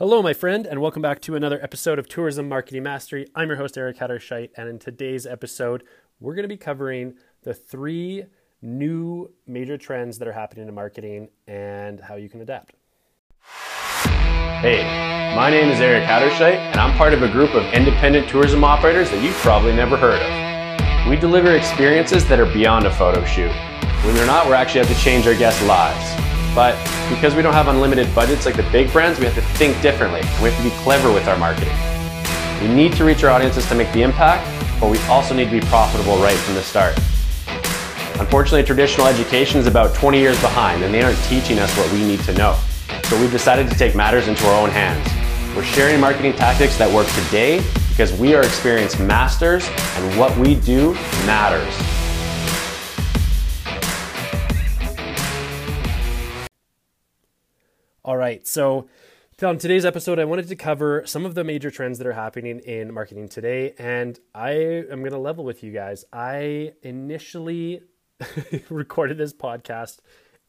Hello, my friend, and welcome back to another episode of Tourism Marketing Mastery. I'm your host, Eric Hatterscheit, and in today's episode, we're going to be covering the three new major trends that are happening in marketing and how you can adapt. Hey, my name is Eric Hatterscheit, and I'm part of a group of independent tourism operators that you've probably never heard of. We deliver experiences that are beyond a photo shoot. When they're not, we actually have to change our guests' lives. But because we don't have unlimited budgets like the big brands, we have to think differently. We have to be clever with our marketing. We need to reach our audiences to make the impact, but we also need to be profitable right from the start. Unfortunately, traditional education is about 20 years behind and they aren't teaching us what we need to know. So we've decided to take matters into our own hands. We're sharing marketing tactics that work today because we are experienced masters and what we do matters. All right, so on today's episode, I wanted to cover some of the major trends that are happening in marketing today. And I am going to level with you guys. I initially recorded this podcast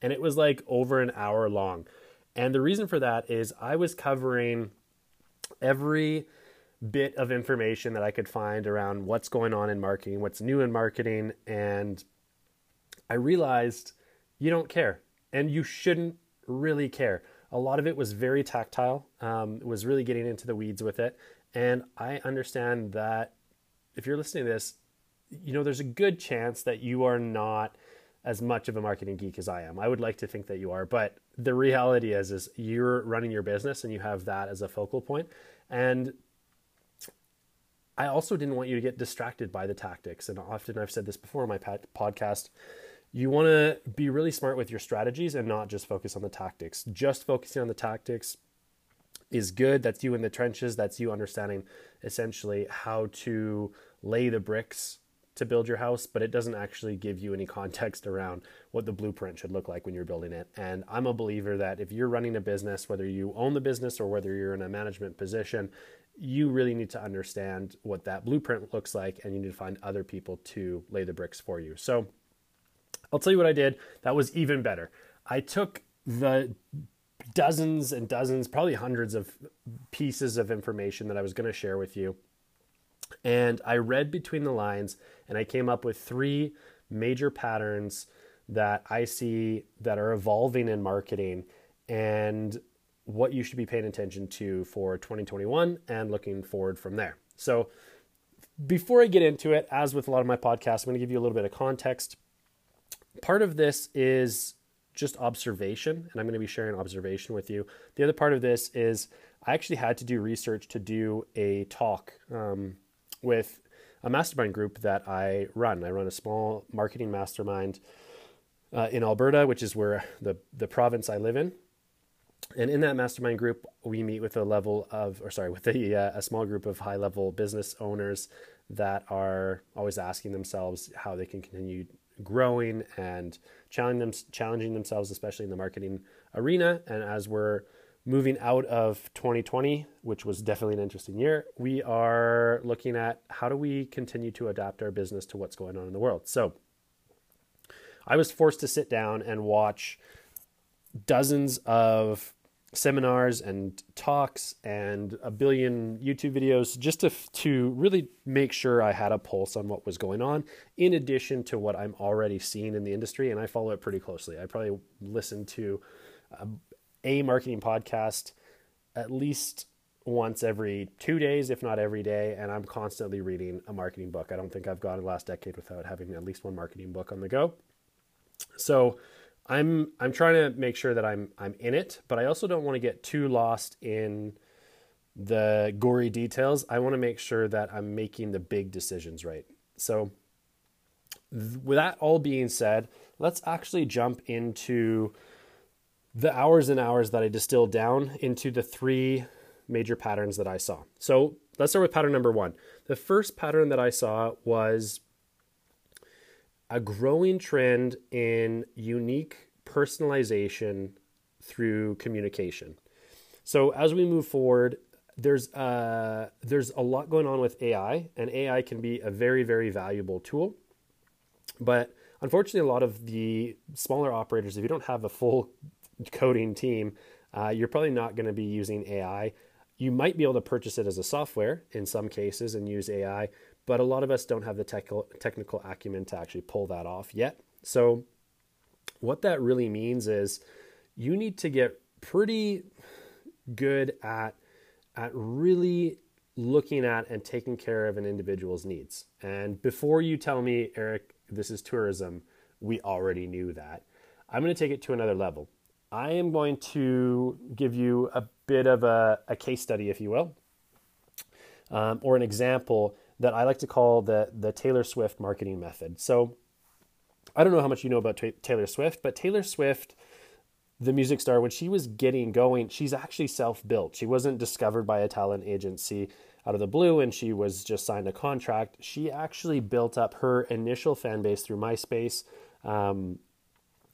and it was like over an hour long. And the reason for that is I was covering every bit of information that I could find around what's going on in marketing, what's new in marketing. And I realized you don't care and you shouldn't really care. A lot of it was very tactile, um, was really getting into the weeds with it. And I understand that if you're listening to this, you know, there's a good chance that you are not as much of a marketing geek as I am. I would like to think that you are, but the reality is is you're running your business and you have that as a focal point. And I also didn't want you to get distracted by the tactics. And often I've said this before in my podcast, you want to be really smart with your strategies and not just focus on the tactics. Just focusing on the tactics is good. That's you in the trenches. That's you understanding essentially how to lay the bricks to build your house, but it doesn't actually give you any context around what the blueprint should look like when you're building it. And I'm a believer that if you're running a business, whether you own the business or whether you're in a management position, you really need to understand what that blueprint looks like and you need to find other people to lay the bricks for you. So, I'll tell you what I did. That was even better. I took the dozens and dozens, probably hundreds of pieces of information that I was going to share with you. And I read between the lines and I came up with three major patterns that I see that are evolving in marketing and what you should be paying attention to for 2021 and looking forward from there. So, before I get into it, as with a lot of my podcasts, I'm going to give you a little bit of context part of this is just observation, and I'm going to be sharing observation with you. The other part of this is I actually had to do research to do a talk um, with a mastermind group that I run. I run a small marketing mastermind uh, in Alberta, which is where the, the province I live in. And in that mastermind group, we meet with a level of, or sorry, with a, uh, a small group of high level business owners that are always asking themselves how they can continue growing and challenging, them, challenging themselves, especially in the marketing arena. And as we're moving out of 2020, which was definitely an interesting year, we are looking at how do we continue to adapt our business to what's going on in the world. So I was forced to sit down and watch dozens of seminars and talks and a billion YouTube videos just to to really make sure I had a pulse on what was going on in addition to what I'm already seeing in the industry and I follow it pretty closely. I probably listen to a, a marketing podcast at least once every 2 days if not every day and I'm constantly reading a marketing book. I don't think I've gone the last decade without having at least one marketing book on the go. So I'm I'm trying to make sure that I'm I'm in it, but I also don't want to get too lost in the gory details. I want to make sure that I'm making the big decisions right. So th- with that all being said, let's actually jump into the hours and hours that I distilled down into the three major patterns that I saw. So let's start with pattern number one. The first pattern that I saw was a growing trend in unique personalization through communication. So as we move forward, there's uh, there's a lot going on with AI, and AI can be a very very valuable tool. But unfortunately, a lot of the smaller operators, if you don't have a full coding team, uh, you're probably not going to be using AI. You might be able to purchase it as a software in some cases and use AI, but a lot of us don't have the technical technical acumen to actually pull that off yet. So, what that really means is you need to get pretty good at at really looking at and taking care of an individual's needs. And before you tell me, Eric, this is tourism, we already knew that. I'm going to take it to another level. I am going to give you a bit of a, a case study, if you will, um, or an example that I like to call the, the Taylor Swift marketing method. So I don't know how much you know about Taylor Swift, but Taylor Swift, the music star, when she was getting going, she's actually self built. She wasn't discovered by a talent agency out of the blue and she was just signed a contract. She actually built up her initial fan base through MySpace. Um,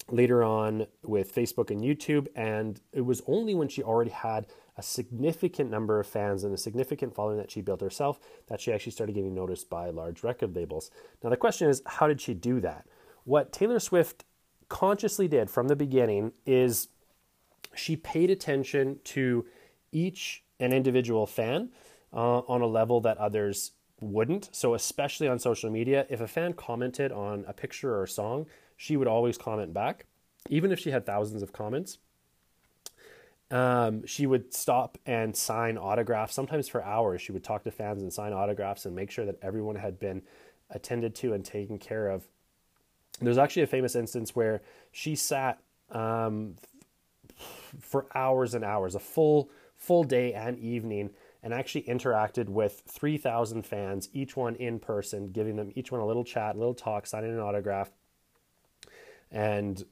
later on with Facebook and YouTube. And it was only when she already had a significant number of fans and a significant following that she built herself that she actually started getting noticed by large record labels. Now, the question is, how did she do that? What Taylor Swift consciously did from the beginning is she paid attention to each an individual fan uh, on a level that others wouldn't. So, especially on social media, if a fan commented on a picture or a song, she would always comment back, even if she had thousands of comments. Um, she would stop and sign autographs, sometimes for hours. She would talk to fans and sign autographs and make sure that everyone had been attended to and taken care of. There's actually a famous instance where she sat um, for hours and hours, a full full day and evening, and actually interacted with 3,000 fans, each one in person, giving them each one a little chat, a little talk, signing an autograph, and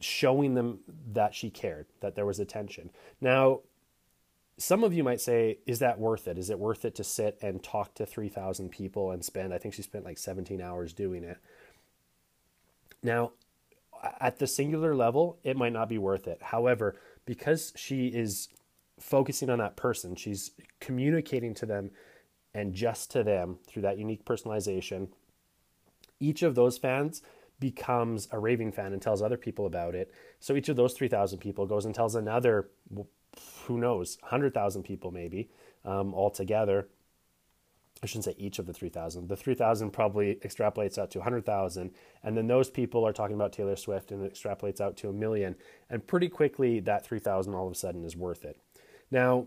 showing them that she cared, that there was attention. Now, some of you might say, is that worth it? Is it worth it to sit and talk to 3,000 people and spend, I think she spent like 17 hours doing it. Now, at the singular level, it might not be worth it. However, because she is focusing on that person, she's communicating to them and just to them through that unique personalization. Each of those fans becomes a raving fan and tells other people about it. So each of those 3,000 people goes and tells another, who knows, 100,000 people maybe um, altogether. I shouldn't say each of the 3,000. The 3,000 probably extrapolates out to 100,000. And then those people are talking about Taylor Swift and it extrapolates out to a million. And pretty quickly, that 3,000 all of a sudden is worth it. Now,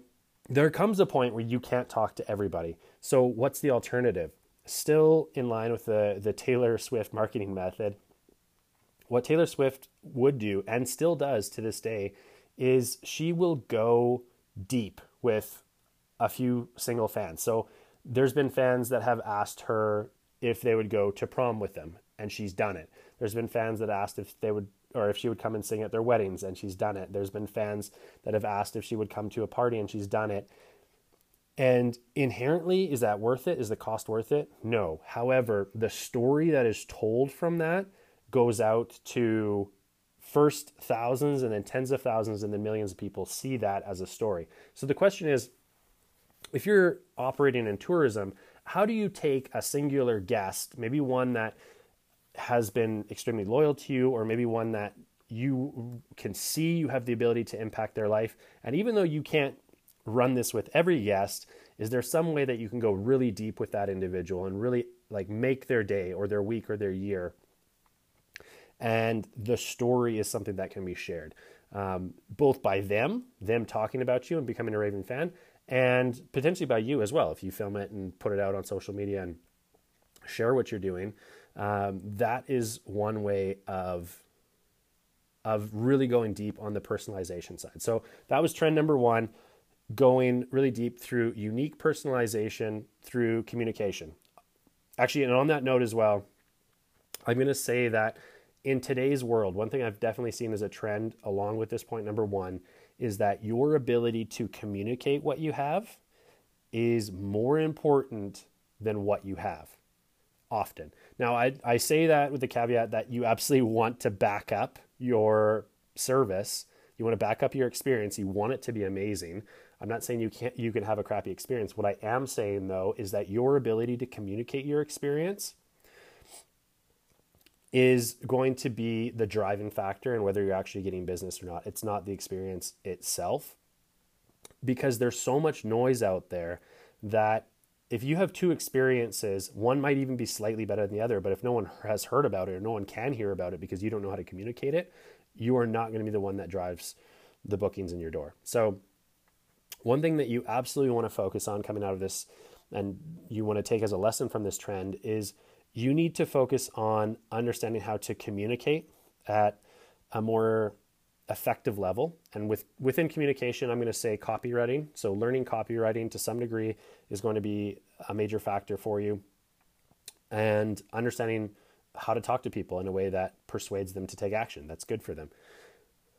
there comes a point where you can't talk to everybody. So, what's the alternative? Still in line with the, the Taylor Swift marketing method. What Taylor Swift would do and still does to this day is she will go deep with a few single fans. So there's been fans that have asked her if they would go to prom with them, and she's done it. There's been fans that asked if they would or if she would come and sing at their weddings, and she's done it. There's been fans that have asked if she would come to a party, and she's done it. And inherently, is that worth it? Is the cost worth it? No. However, the story that is told from that goes out to first thousands and then tens of thousands and then millions of people see that as a story. So the question is if you're operating in tourism, how do you take a singular guest, maybe one that has been extremely loyal to you, or maybe one that you can see you have the ability to impact their life, and even though you can't run this with every guest is there some way that you can go really deep with that individual and really like make their day or their week or their year? And the story is something that can be shared um, both by them them talking about you and becoming a raven fan and potentially by you as well. If you film it and put it out on social media and share what you're doing um, that is one way of of really going deep on the personalization side. So that was trend number one going really deep through unique personalization through communication. Actually, and on that note as well, I'm going to say that in today's world, one thing I've definitely seen as a trend, along with this point number one, is that your ability to communicate what you have is more important than what you have often. Now, I, I say that with the caveat that you absolutely want to back up your service. You want to back up your experience. You want it to be amazing. I'm not saying you can't you can have a crappy experience. What I am saying though is that your ability to communicate your experience is going to be the driving factor in whether you're actually getting business or not. It's not the experience itself because there's so much noise out there that if you have two experiences, one might even be slightly better than the other, but if no one has heard about it or no one can hear about it because you don't know how to communicate it, you are not going to be the one that drives the bookings in your door. So, one thing that you absolutely want to focus on coming out of this and you want to take as a lesson from this trend is you need to focus on understanding how to communicate at a more effective level. And with within communication, I'm going to say copywriting. So learning copywriting to some degree is going to be a major factor for you. And understanding how to talk to people in a way that persuades them to take action. That's good for them.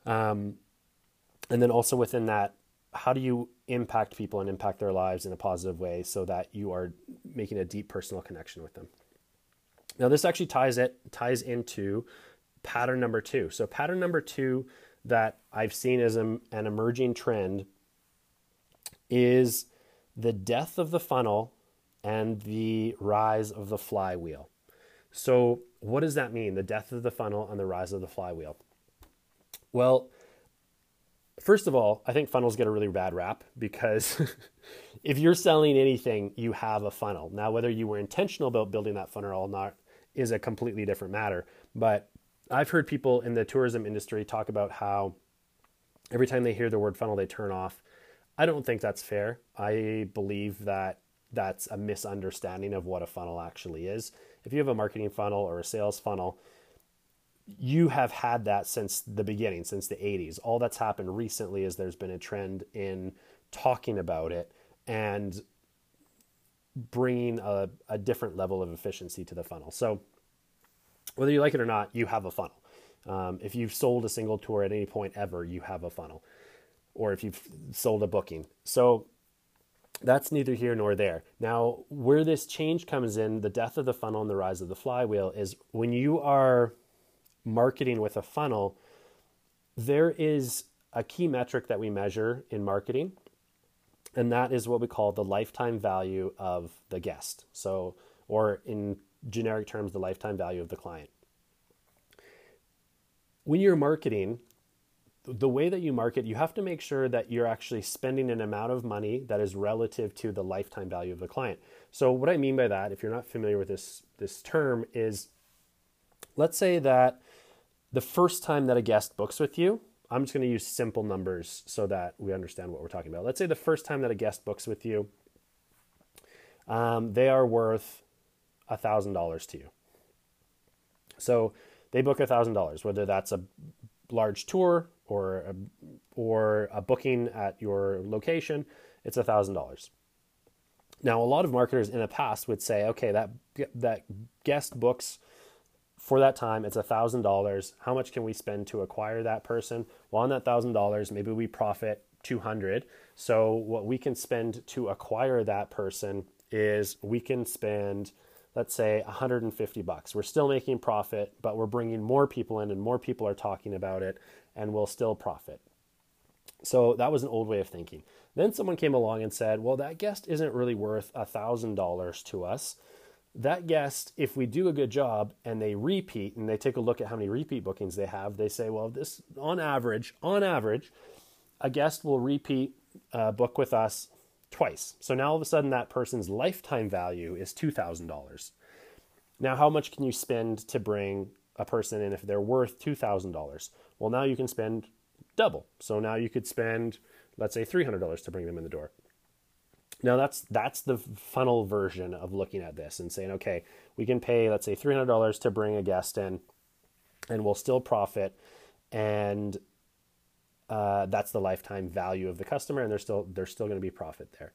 Um, and then also within that, how do you impact people and impact their lives in a positive way so that you are making a deep personal connection with them? Now, this actually ties it ties into pattern number two. So, pattern number two that I've seen as a, an emerging trend is the death of the funnel and the rise of the flywheel. So, what does that mean? The death of the funnel and the rise of the flywheel. Well, first of all, I think funnels get a really bad rap because if you're selling anything, you have a funnel. Now, whether you were intentional about building that funnel or not is a completely different matter. But I've heard people in the tourism industry talk about how every time they hear the word funnel, they turn off. I don't think that's fair. I believe that that's a misunderstanding of what a funnel actually is. If you have a marketing funnel or a sales funnel, you have had that since the beginning, since the 80s. All that's happened recently is there's been a trend in talking about it and bringing a, a different level of efficiency to the funnel. So, whether you like it or not, you have a funnel. Um, if you've sold a single tour at any point ever, you have a funnel, or if you've sold a booking. So, that's neither here nor there. Now, where this change comes in, the death of the funnel and the rise of the flywheel, is when you are marketing with a funnel, there is a key metric that we measure in marketing, and that is what we call the lifetime value of the guest. So, or in generic terms, the lifetime value of the client. When you're marketing, the way that you market, you have to make sure that you're actually spending an amount of money that is relative to the lifetime value of the client. So, what I mean by that, if you're not familiar with this this term, is let's say that the first time that a guest books with you, I'm just going to use simple numbers so that we understand what we're talking about. Let's say the first time that a guest books with you, um, they are worth $1,000 to you. So they book $1,000, whether that's a large tour or a, or a booking at your location, it's $1,000. Now, a lot of marketers in the past would say, okay, that, that guest books for that time it's a thousand dollars. How much can we spend to acquire that person? Well on that thousand dollars maybe we profit 200 so what we can spend to acquire that person is we can spend let's say 150 bucks. We're still making profit but we're bringing more people in and more people are talking about it and we'll still profit. So that was an old way of thinking. Then someone came along and said well that guest isn't really worth a thousand dollars to us that guest, if we do a good job and they repeat and they take a look at how many repeat bookings they have, they say, well, this on average, on average, a guest will repeat uh, book with us twice. So now all of a sudden that person's lifetime value is $2,000. Now, how much can you spend to bring a person in if they're worth $2,000? Well, now you can spend double. So now you could spend, let's say, $300 to bring them in the door. Now that's that's the funnel version of looking at this and saying, okay, we can pay let's say three hundred dollars to bring a guest in, and we'll still profit, and uh, that's the lifetime value of the customer, and there's still there's still going to be profit there.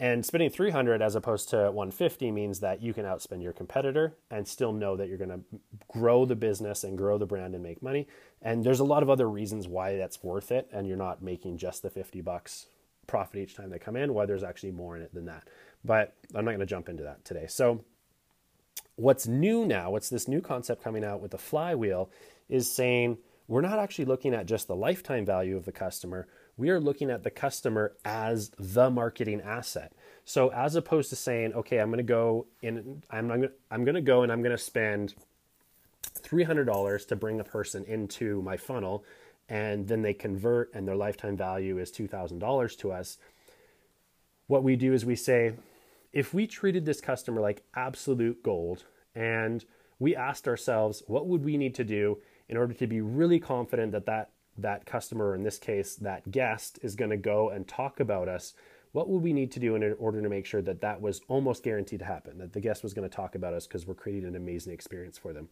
And spending 300 as opposed to 150 means that you can outspend your competitor and still know that you're going to grow the business and grow the brand and make money. And there's a lot of other reasons why that's worth it and you're not making just the 50 bucks profit each time they come in, why there's actually more in it than that. But I'm not going to jump into that today. So, what's new now, what's this new concept coming out with the flywheel, is saying we're not actually looking at just the lifetime value of the customer. We are looking at the customer as the marketing asset. So as opposed to saying, okay, I'm going to go in, I'm I'm going to go and I'm going to spend $300 to bring a person into my funnel and then they convert and their lifetime value is $2,000 to us, what we do is we say, if we treated this customer like absolute gold and we asked ourselves, what would we need to do in order to be really confident that that, that customer, in this case, that guest, is going to go and talk about us? What would we need to do in order to make sure that that was almost guaranteed to happen, that the guest was going to talk about us because we're creating an amazing experience for them?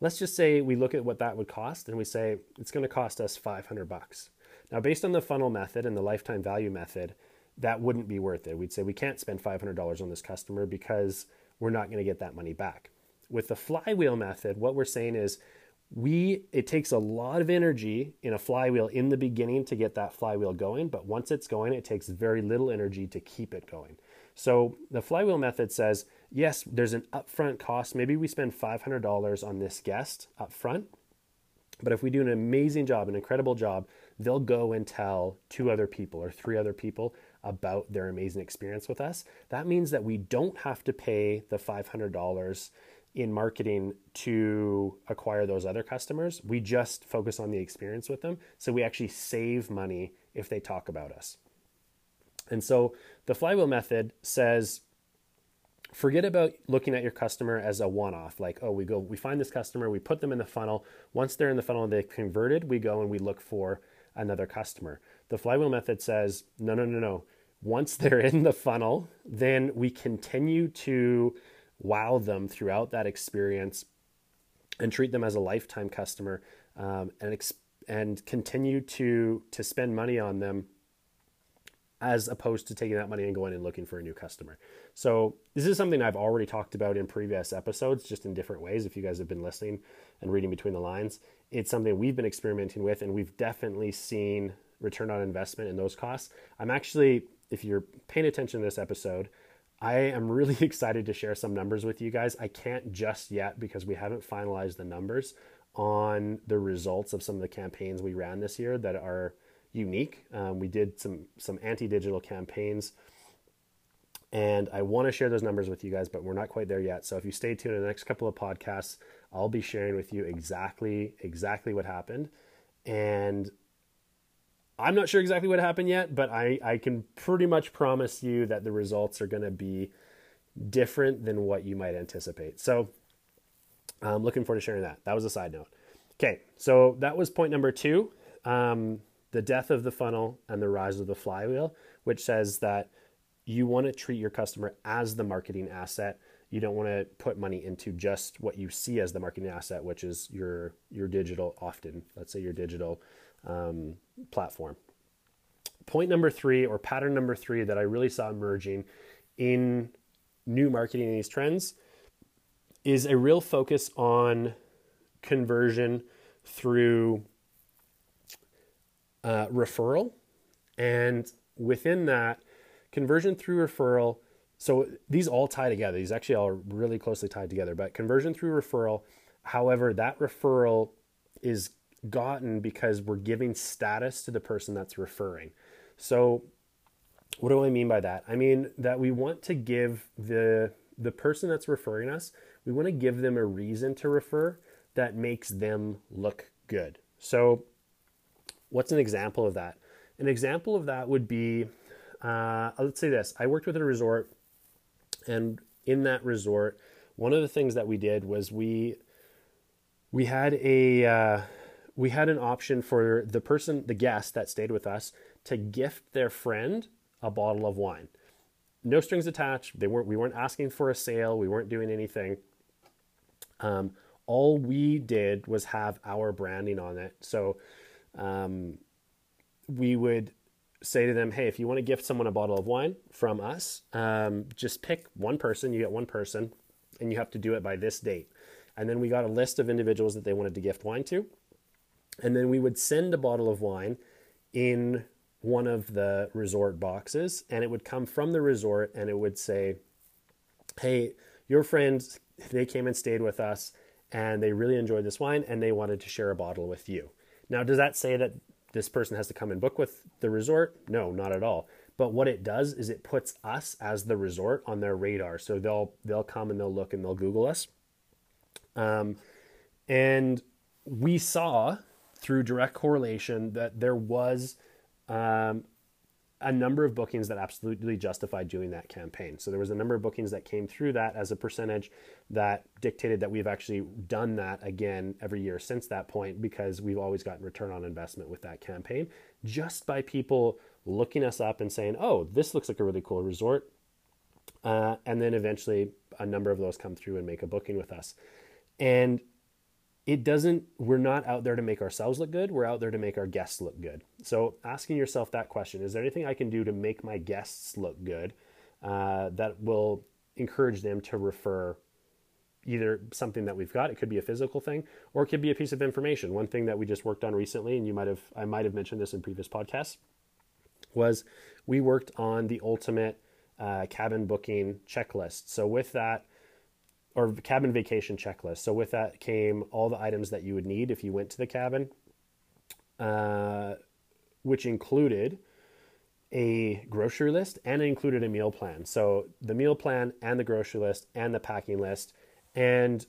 Let's just say we look at what that would cost and we say it's going to cost us 500 bucks. Now, based on the funnel method and the lifetime value method, that wouldn't be worth it. We'd say we can't spend $500 on this customer because we're not going to get that money back. With the flywheel method, what we're saying is we it takes a lot of energy in a flywheel in the beginning to get that flywheel going, but once it's going, it takes very little energy to keep it going. So the flywheel method says, yes, there's an upfront cost. Maybe we spend $500 on this guest up front, but if we do an amazing job, an incredible job, they'll go and tell two other people or three other people about their amazing experience with us. That means that we don't have to pay the $500 in marketing to acquire those other customers. We just focus on the experience with them. So we actually save money if they talk about us. And so the flywheel method says forget about looking at your customer as a one off like oh we go we find this customer we put them in the funnel. Once they're in the funnel and they've converted we go and we look for another customer. The flywheel method says no no no no. Once they're in the funnel then we continue to wow them throughout that experience and treat them as a lifetime customer um, and and continue to to spend money on them as opposed to taking that money and going and looking for a new customer. So this is something I've already talked about in previous episodes, just in different ways. If you guys have been listening and reading between the lines, it's something we've been experimenting with, and we've definitely seen return on investment in those costs. I'm actually, if you're paying attention to this episode, I am really excited to share some numbers with you guys. I can't just yet because we haven't finalized the numbers on the results of some of the campaigns we ran this year that are unique. Um, we did some some anti-digital campaigns, and I want to share those numbers with you guys, but we're not quite there yet. So if you stay tuned in the next couple of podcasts, I'll be sharing with you exactly exactly what happened, and I'm not sure exactly what happened yet, but I, I can pretty much promise you that the results are going to be different than what you might anticipate. So I'm looking forward to sharing that. That was a side note. Okay, so that was point number two um, the death of the funnel and the rise of the flywheel, which says that you want to treat your customer as the marketing asset. You don't want to put money into just what you see as the marketing asset, which is your your digital often. Let's say your digital um, platform. Point number three, or pattern number three, that I really saw emerging in new marketing and these trends is a real focus on conversion through uh, referral. And within that, conversion through referral. So these all tie together. These actually all really closely tied together. But conversion through referral, however, that referral is gotten because we're giving status to the person that's referring. So what do I mean by that? I mean that we want to give the the person that's referring us, we want to give them a reason to refer that makes them look good. So what's an example of that? An example of that would be uh, let's say this. I worked with a resort and in that resort, one of the things that we did was we we had a uh, we had an option for the person, the guest that stayed with us, to gift their friend a bottle of wine. No strings attached. They weren't. We weren't asking for a sale. We weren't doing anything. Um, all we did was have our branding on it. So um, we would say to them, "Hey, if you want to gift someone a bottle of wine from us, um, just pick one person. You get one person, and you have to do it by this date." And then we got a list of individuals that they wanted to gift wine to and then we would send a bottle of wine in one of the resort boxes, and it would come from the resort and it would say, Hey, your friends, they came and stayed with us and they really enjoyed this wine and they wanted to share a bottle with you. Now, does that say that this person has to come and book with the resort? No, not at all. But what it does is it puts us as the resort on their radar. So they'll they'll come and they'll look and they'll Google us. Um, and we saw through direct correlation that there was um, a number of bookings that absolutely justified doing that campaign. So there was a number of bookings that came through that as a percentage that dictated that we've actually done that again every year since that point because we've always gotten return on investment with that campaign just by people looking us up and saying, "Oh, this looks like a really cool resort." Uh, and then eventually a number of those come through and make a booking with us. And it doesn't we're not out there to make ourselves look good we're out there to make our guests look good. So asking yourself that question is there anything i can do to make my guests look good uh, that will encourage them to refer either something that we've got it could be a physical thing or it could be a piece of information. One thing that we just worked on recently and you might have i might have mentioned this in previous podcasts was we worked on the ultimate uh, cabin booking checklist. So with that or cabin vacation checklist. So with that came all the items that you would need if you went to the cabin, uh, which included a grocery list and it included a meal plan. So the meal plan and the grocery list and the packing list. And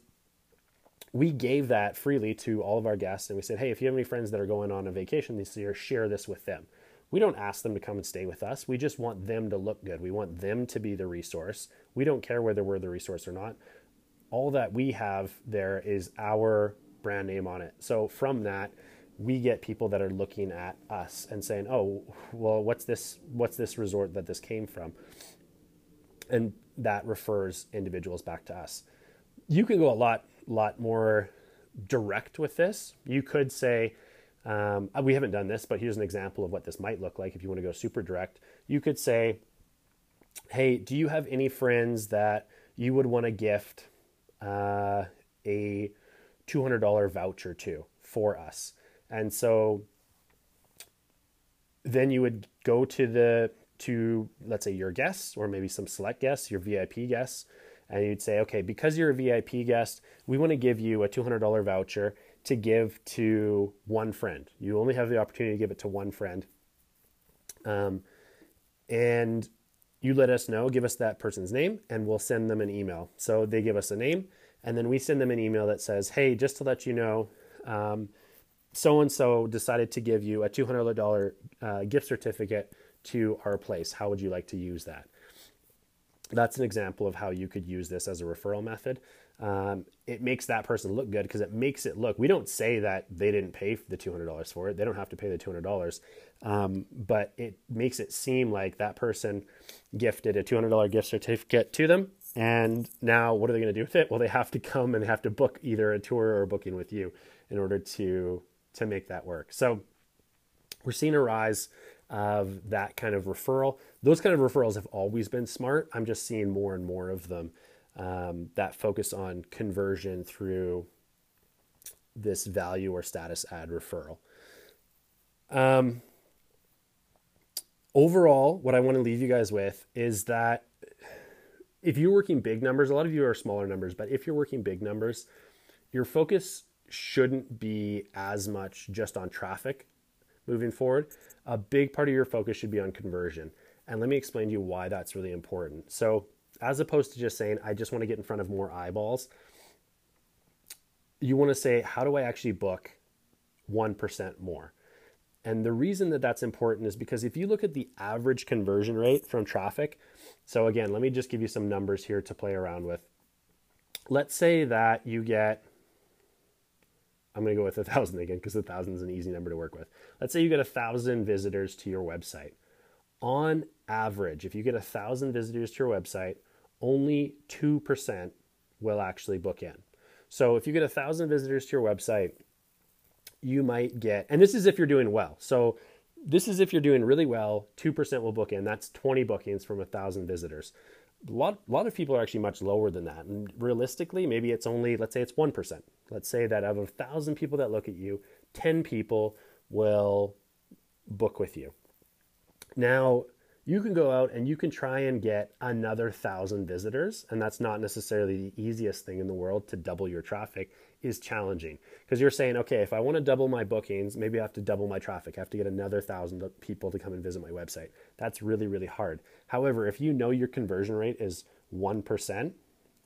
we gave that freely to all of our guests and we said, hey, if you have any friends that are going on a vacation this year, share this with them. We don't ask them to come and stay with us. We just want them to look good. We want them to be the resource. We don't care whether we're the resource or not all that we have there is our brand name on it. So from that, we get people that are looking at us and saying, "Oh, well, what's this? What's this resort that this came from?" And that refers individuals back to us. You can go a lot, lot more direct with this. You could say, um, "We haven't done this, but here's an example of what this might look like." If you want to go super direct, you could say, "Hey, do you have any friends that you would want to gift uh, a $200 voucher to for us. And so then you would go to the to let's say your guests or maybe some select guests, your VIP guests, and you'd say, okay, because you're a VIP guest, we want to give you a $200 voucher to give to one friend. You only have the opportunity to give it to one friend. Um, and you let us know, give us that person's name, and we'll send them an email. So they give us a name, and then we send them an email that says, hey, just to let you know, so and so decided to give you a $200 uh, gift certificate to our place. How would you like to use that? That's an example of how you could use this as a referral method. Um, it makes that person look good because it makes it look. We don't say that they didn't pay the two hundred dollars for it. They don't have to pay the two hundred dollars, um, but it makes it seem like that person gifted a two hundred dollar gift certificate to them, and now what are they going to do with it? Well, they have to come and have to book either a tour or a booking with you in order to to make that work. So we're seeing a rise of that kind of referral. Those kind of referrals have always been smart. I'm just seeing more and more of them um, that focus on conversion through this value or status ad referral. Um, overall, what I want to leave you guys with is that if you're working big numbers, a lot of you are smaller numbers, but if you're working big numbers, your focus shouldn't be as much just on traffic moving forward. A big part of your focus should be on conversion. And let me explain to you why that's really important. So, as opposed to just saying, I just want to get in front of more eyeballs, you want to say, how do I actually book 1% more? And the reason that that's important is because if you look at the average conversion rate from traffic, so again, let me just give you some numbers here to play around with. Let's say that you get, I'm going to go with a thousand again because a thousand is an easy number to work with. Let's say you get a thousand visitors to your website. On average, if you get a thousand visitors to your website, only 2% will actually book in. So if you get a thousand visitors to your website, you might get, and this is if you're doing well. So this is if you're doing really well, 2% will book in. That's 20 bookings from a thousand visitors. A lot, a lot of people are actually much lower than that. And realistically, maybe it's only, let's say it's 1%. Let's say that out of a thousand people that look at you, 10 people will book with you. Now, you can go out and you can try and get another thousand visitors and that's not necessarily the easiest thing in the world to double your traffic is challenging because you're saying okay if i want to double my bookings maybe i have to double my traffic i have to get another thousand people to come and visit my website that's really really hard however if you know your conversion rate is 1%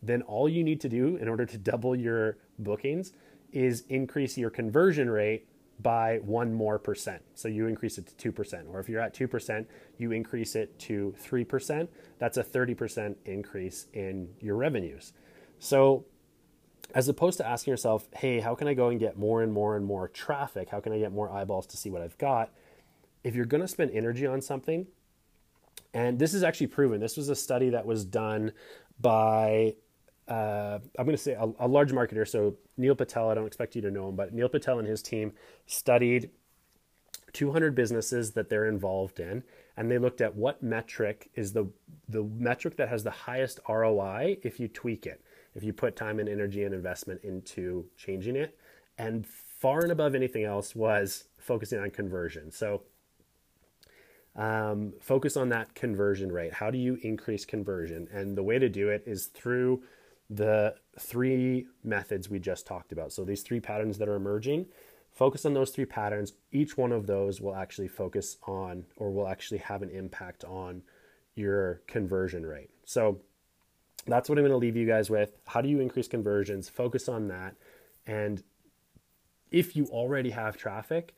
then all you need to do in order to double your bookings is increase your conversion rate by one more percent. So you increase it to 2%. Or if you're at 2%, you increase it to 3%. That's a 30% increase in your revenues. So as opposed to asking yourself, hey, how can I go and get more and more and more traffic? How can I get more eyeballs to see what I've got? If you're going to spend energy on something, and this is actually proven, this was a study that was done by uh, I'm going to say a, a, large marketer. So Neil Patel, I don't expect you to know him, but Neil Patel and his team studied 200 businesses that they're involved in, and they looked at what metric is the the metric that has the highest ROI if you tweak it, if you put time and energy and investment into changing it, and far and above anything else was focusing on conversion. So. Um, focus on that conversion rate. How do you increase conversion? And the way to do it is through the three methods we just talked about. So these three patterns that are emerging, focus on those three patterns. Each one of those will actually focus on or will actually have an impact on your conversion rate. So that's what I'm going to leave you guys with. How do you increase conversions? Focus on that. And if you already have traffic,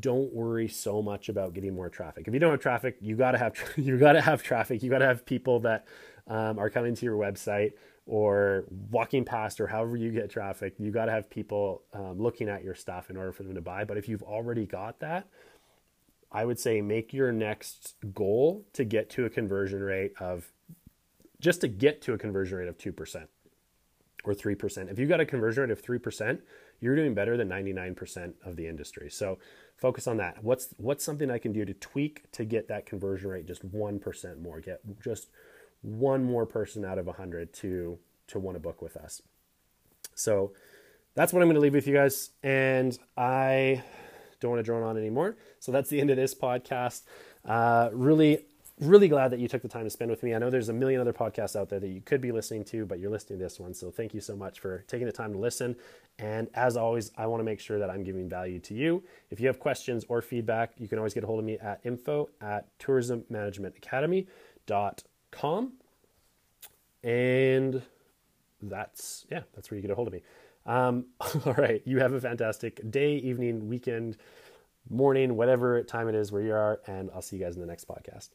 don't worry so much about getting more traffic. If you don't have traffic, you got to have you got to have traffic. You got to have people that um, are coming to your website or walking past or however you get traffic you got to have people um, looking at your stuff in order for them to buy but if you've already got that i would say make your next goal to get to a conversion rate of just to get to a conversion rate of 2% or 3% if you've got a conversion rate of 3% you're doing better than 99% of the industry so focus on that what's what's something i can do to tweak to get that conversion rate just 1% more get just one more person out of 100 to to want to book with us. So that's what I'm going to leave with you guys. And I don't want to drone on anymore. So that's the end of this podcast. Uh, really, really glad that you took the time to spend with me. I know there's a million other podcasts out there that you could be listening to, but you're listening to this one. So thank you so much for taking the time to listen. And as always, I want to make sure that I'm giving value to you. If you have questions or feedback, you can always get a hold of me at info at tourismmanagementacademy.com com. And that's, yeah, that's where you get a hold of me. Um, all right. You have a fantastic day, evening, weekend, morning, whatever time it is where you are. And I'll see you guys in the next podcast.